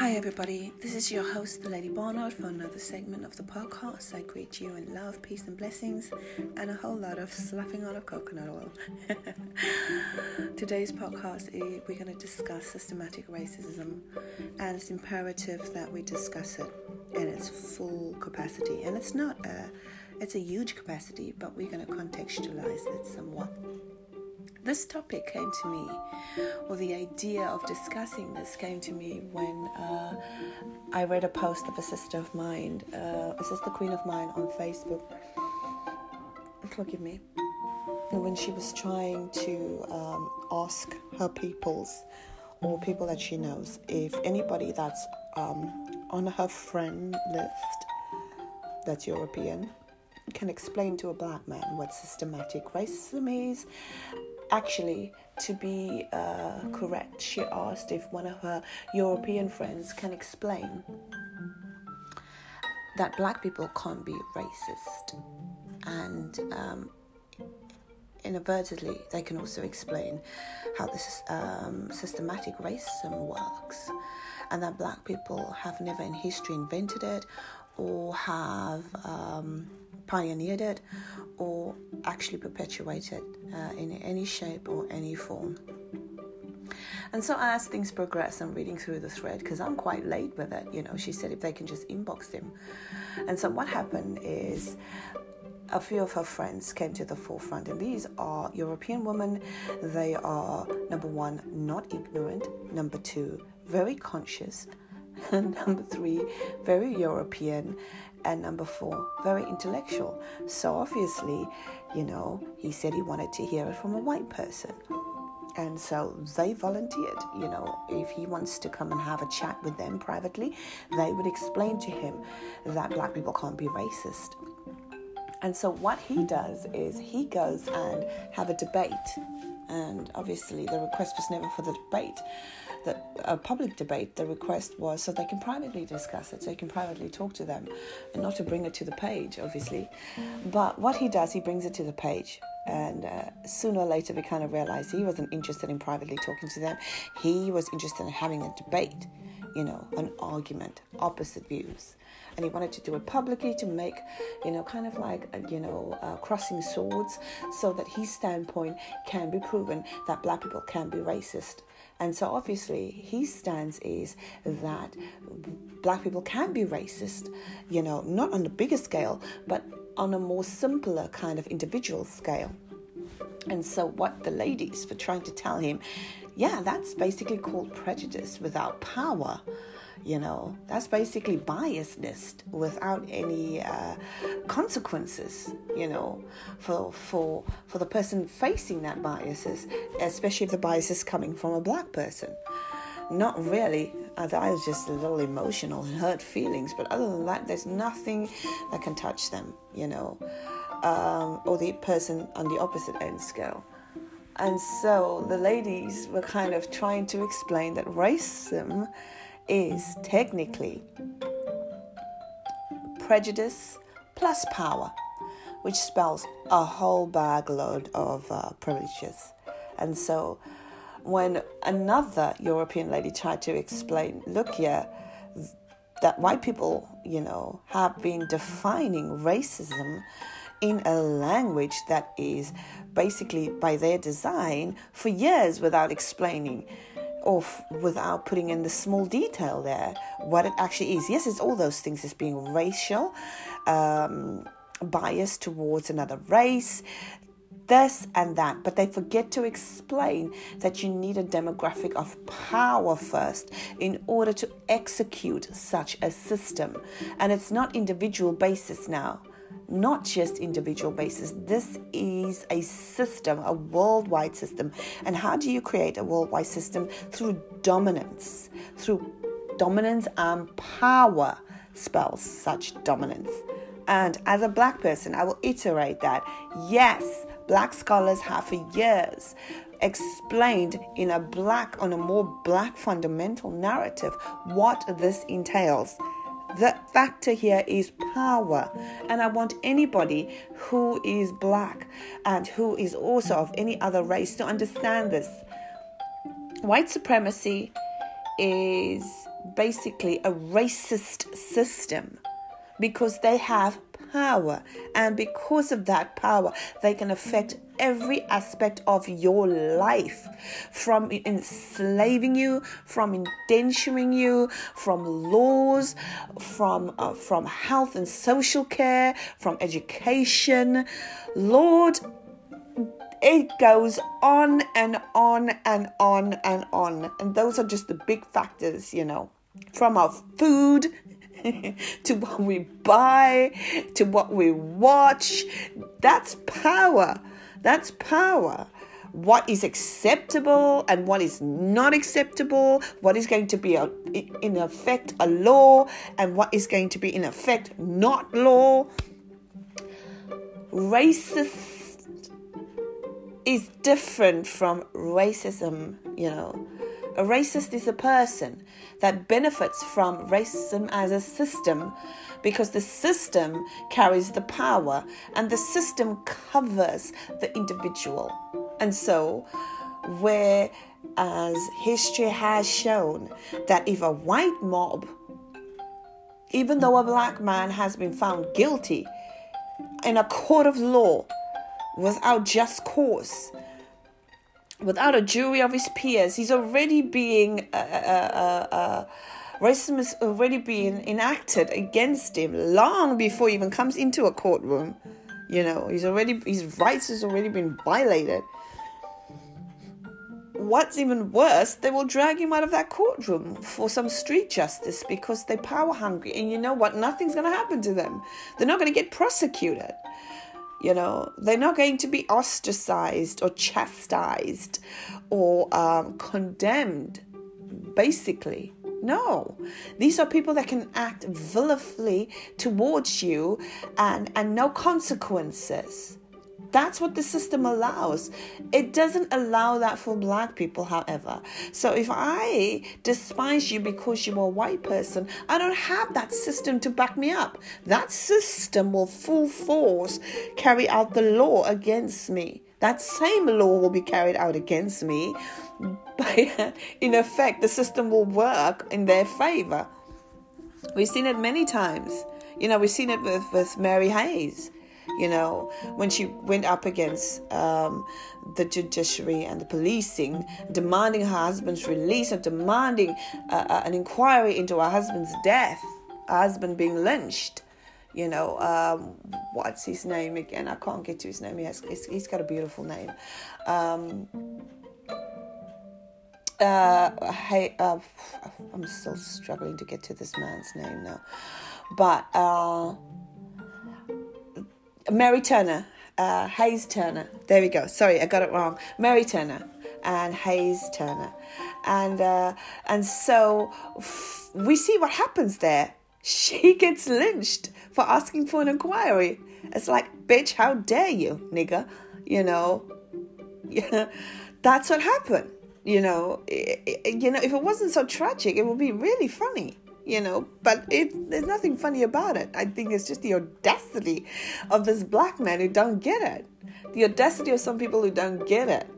Hi, everybody. This is your host, the Lady Barnard, for another segment of the podcast. I greet you in love, peace, and blessings, and a whole lot of slapping on of coconut oil. Today's podcast, eh, we're going to discuss systematic racism, and it's imperative that we discuss it in its full capacity. And it's not a, it's a huge capacity, but we're going to contextualize it somewhat. This topic came to me, or the idea of discussing this came to me when uh, I read a post of a sister of mine, uh, a sister queen of mine on Facebook. Forgive me. When she was trying to um, ask her peoples or people that she knows if anybody that's um, on her friend list that's European can explain to a black man what systematic racism is Actually, to be uh, correct, she asked if one of her European friends can explain that black people can't be racist. And um, inadvertently, they can also explain how this um, systematic racism works, and that black people have never in history invented it or have um, pioneered it or actually perpetuated uh, in any shape or any form. And so as things progress, I'm reading through the thread because I'm quite late with it. You know, she said if they can just inbox him. And so what happened is a few of her friends came to the forefront, and these are European women. They are number one, not ignorant, number two, very conscious, and number three, very European, and number four, very intellectual. So obviously, you know, he said he wanted to hear it from a white person. And so they volunteered, you know, if he wants to come and have a chat with them privately, they would explain to him that black people can't be racist. And so what he does is he goes and have a debate. And obviously the request was never for the debate the, a public debate, the request was so they can privately discuss it, so you can privately talk to them, and not to bring it to the page, obviously. But what he does, he brings it to the page. And uh, sooner or later, we kind of realized he wasn't interested in privately talking to them. He was interested in having a debate, you know, an argument, opposite views and he wanted to do it publicly to make, you know, kind of like, uh, you know, uh, crossing swords so that his standpoint can be proven that black people can be racist. And so obviously his stance is that black people can be racist, you know, not on the bigger scale, but on a more simpler kind of individual scale. And so what the ladies were trying to tell him, yeah, that's basically called prejudice without power you know that's basically biasness without any uh, consequences you know for for for the person facing that biases especially if the bias is coming from a black person. Not really. I was just a little emotional and hurt feelings but other than that there's nothing that can touch them you know um, or the person on the opposite end scale. And so the ladies were kind of trying to explain that racism is technically prejudice plus power, which spells a whole bag load of uh, privileges. And so when another European lady tried to explain, look here, that white people, you know, have been defining racism in a language that is basically by their design for years without explaining off without putting in the small detail there what it actually is. Yes it's all those things. It's being racial um, bias towards another race this and that, but they forget to explain that you need a demographic of power first in order to execute such a system. And it's not individual basis now not just individual basis. This is a system, a worldwide system. And how do you create a worldwide system? Through dominance, through dominance and power spells such dominance. And as a black person, I will iterate that yes, black scholars have for years explained in a black, on a more black fundamental narrative what this entails. The factor here is power. And I want anybody who is black and who is also of any other race to understand this. White supremacy is basically a racist system because they have power. And because of that power, they can affect every aspect of your life from enslaving you, from indenturing you, from laws, from, uh, from health and social care, from education. Lord, it goes on and on and on and on. And those are just the big factors, you know, from our food to what we buy, to what we watch. That's power. That's power. What is acceptable and what is not acceptable, what is going to be a, in effect a law, and what is going to be in effect not law. Racist is different from racism, you know. A racist is a person that benefits from racism as a system because the system carries the power and the system covers the individual. And so, whereas history has shown that if a white mob, even though a black man has been found guilty in a court of law without just cause, without a jury of his peers. He's already being, uh, uh, uh, uh, racism has already been enacted against him long before he even comes into a courtroom. You know, he's already, his rights has already been violated. What's even worse, they will drag him out of that courtroom for some street justice because they're power hungry. And you know what? Nothing's going to happen to them. They're not going to get prosecuted. You know, they're not going to be ostracized or chastised or um, condemned, basically. No, these are people that can act vilifully towards you and, and no consequences. That's what the system allows. It doesn't allow that for black people, however. So if I despise you because you're a white person, I don't have that system to back me up. That system will full force carry out the law against me. That same law will be carried out against me. But in effect, the system will work in their favor. We've seen it many times. You know, we've seen it with, with Mary Hayes you know, when she went up against um, the judiciary and the policing, demanding her husband's release and demanding uh, uh, an inquiry into her husband's death, her husband being lynched. You know, um, what's his name again? I can't get to his name. He has, he's got a beautiful name. Um, uh, hey, uh, I'm still struggling to get to this man's name now. But uh, Mary Turner, uh, Hayes Turner. There we go. Sorry, I got it wrong. Mary Turner and Hayes Turner, and uh, and so f- we see what happens there. She gets lynched for asking for an inquiry. It's like, bitch, how dare you, nigga? You know, yeah, that's what happened. You know, it, it, you know, if it wasn't so tragic, it would be really funny you know but it, there's nothing funny about it i think it's just the audacity of this black man who don't get it the audacity of some people who don't get it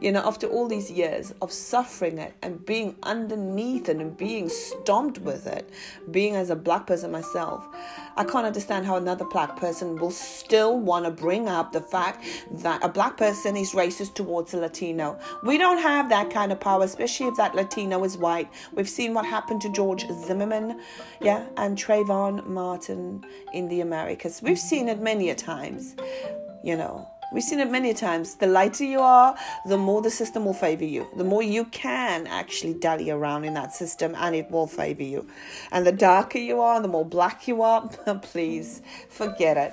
you know, after all these years of suffering it and being underneath it and being stomped with it, being as a black person myself, I can't understand how another black person will still want to bring up the fact that a black person is racist towards a Latino. We don't have that kind of power, especially if that Latino is white. We've seen what happened to George Zimmerman, yeah, and Trayvon Martin in the Americas. We've seen it many a times, you know. We've seen it many times. The lighter you are, the more the system will favor you. The more you can actually dally around in that system and it will favor you. And the darker you are, the more black you are, please forget it.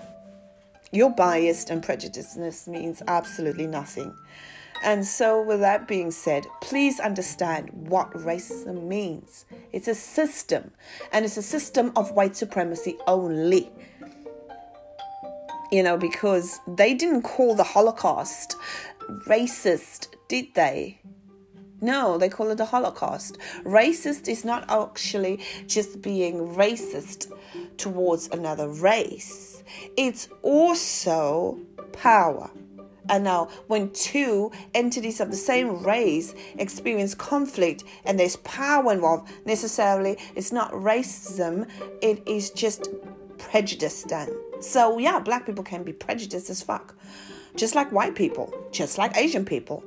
Your biased and prejudicedness means absolutely nothing. And so, with that being said, please understand what racism means. It's a system, and it's a system of white supremacy only you know, because they didn't call the Holocaust racist, did they? No, they call it the Holocaust. Racist is not actually just being racist towards another race, it's also power. And now, when two entities of the same race experience conflict and there's power involved, necessarily it's not racism, it is just prejudice then. So, yeah, black people can be prejudiced as fuck. Just like white people, just like Asian people.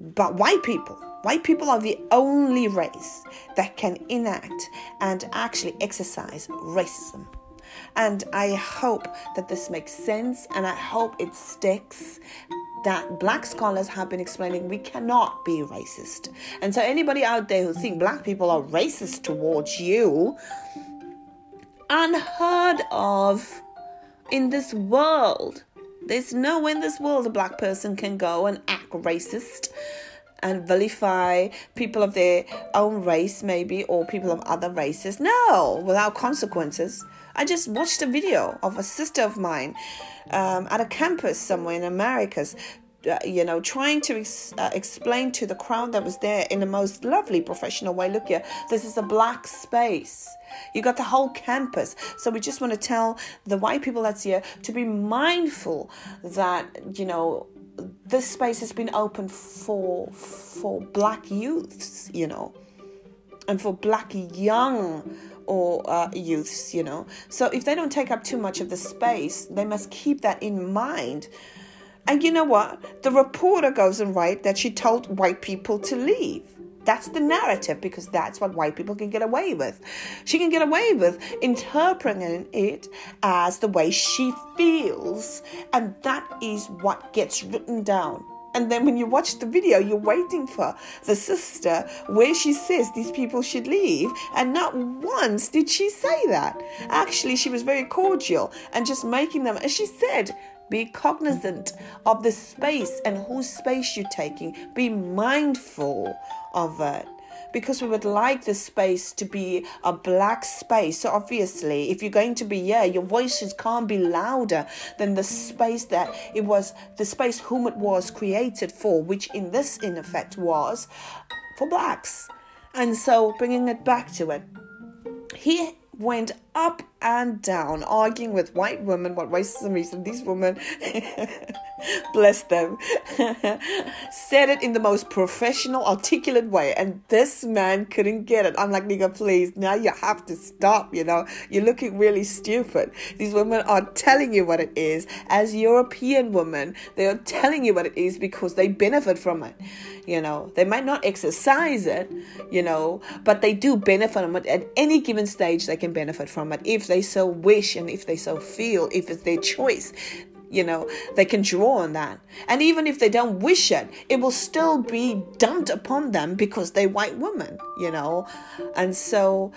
But white people, white people are the only race that can enact and actually exercise racism. And I hope that this makes sense and I hope it sticks that black scholars have been explaining we cannot be racist. And so anybody out there who think black people are racist towards you, unheard of in this world. There's no in this world a black person can go and act racist and vilify people of their own race, maybe, or people of other races. No, without consequences. I just watched a video of a sister of mine um, at a campus somewhere in Americas uh, you know, trying to ex- uh, explain to the crowd that was there in the most lovely professional way look here, this is a black space. You got the whole campus. So we just want to tell the white people that's here to be mindful that, you know, this space has been open for for black youths, you know, and for black young or uh, youths, you know. So if they don't take up too much of the space, they must keep that in mind. And you know what? The reporter goes and writes that she told white people to leave. That's the narrative because that's what white people can get away with. She can get away with interpreting it as the way she feels, and that is what gets written down. And then when you watch the video, you're waiting for the sister where she says these people should leave. And not once did she say that. Actually, she was very cordial and just making them, as she said, be cognizant of the space and whose space you're taking. Be mindful of it because we would like the space to be a black space. So obviously, if you're going to be yeah, your voices can't be louder than the space that it was, the space whom it was created for, which in this in effect was for blacks. And so bringing it back to it, he went up and down arguing with white women what racism is these women bless them. Said it in the most professional articulate way and this man couldn't get it. I'm like nigga please now you have to stop you know? You're looking really stupid. These women are telling you what it is. As european women they are telling you what it is because they benefit from it you know? They might not exercise it you know but they do benefit from it. At any given stage they can benefit from it. If they so wish and if they so feel if it's their choice you know they can draw on that and even if they don't wish it it will still be dumped upon them because they're white women you know and so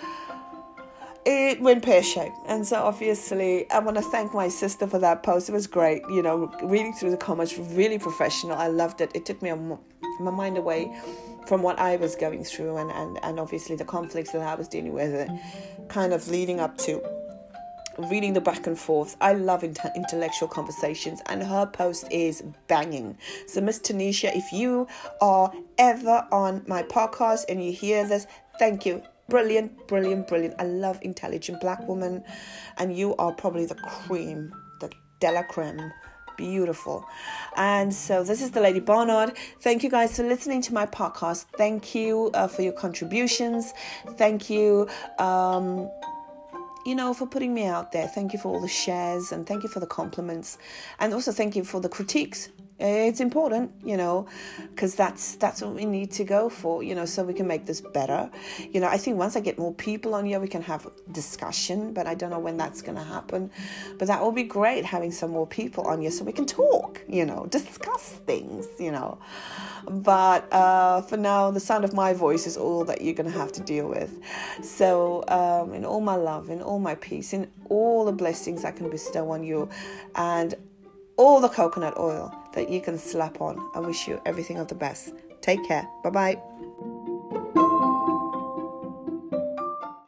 it went pear shaped. And so, obviously, I want to thank my sister for that post. It was great, you know, reading through the comments, really professional. I loved it. It took me a my mind away from what I was going through and, and, and obviously the conflicts that I was dealing with, uh, kind of leading up to reading the back and forth. I love inter- intellectual conversations, and her post is banging. So, Miss Tanisha, if you are ever on my podcast and you hear this, thank you. Brilliant, brilliant, brilliant. I love intelligent black women, and you are probably the cream, the de la creme beautiful. And so this is the Lady Barnard. Thank you guys for listening to my podcast. Thank you uh, for your contributions. Thank you. Um, you know, for putting me out there. Thank you for all the shares and thank you for the compliments. And also thank you for the critiques it's important you know because that's that's what we need to go for you know so we can make this better. You know i think once i get more people on here we can have discussion but i don't know when that's going to happen. But that will be great having some more people on here so we can talk you know discuss things you know. But uh, for now the sound of my voice is all that you're going to have to deal with. So um, in all my love in all my peace in all the blessings i can bestow on you and all the coconut oil that you can slap on. I wish you everything of the best. Take care. Bye bye.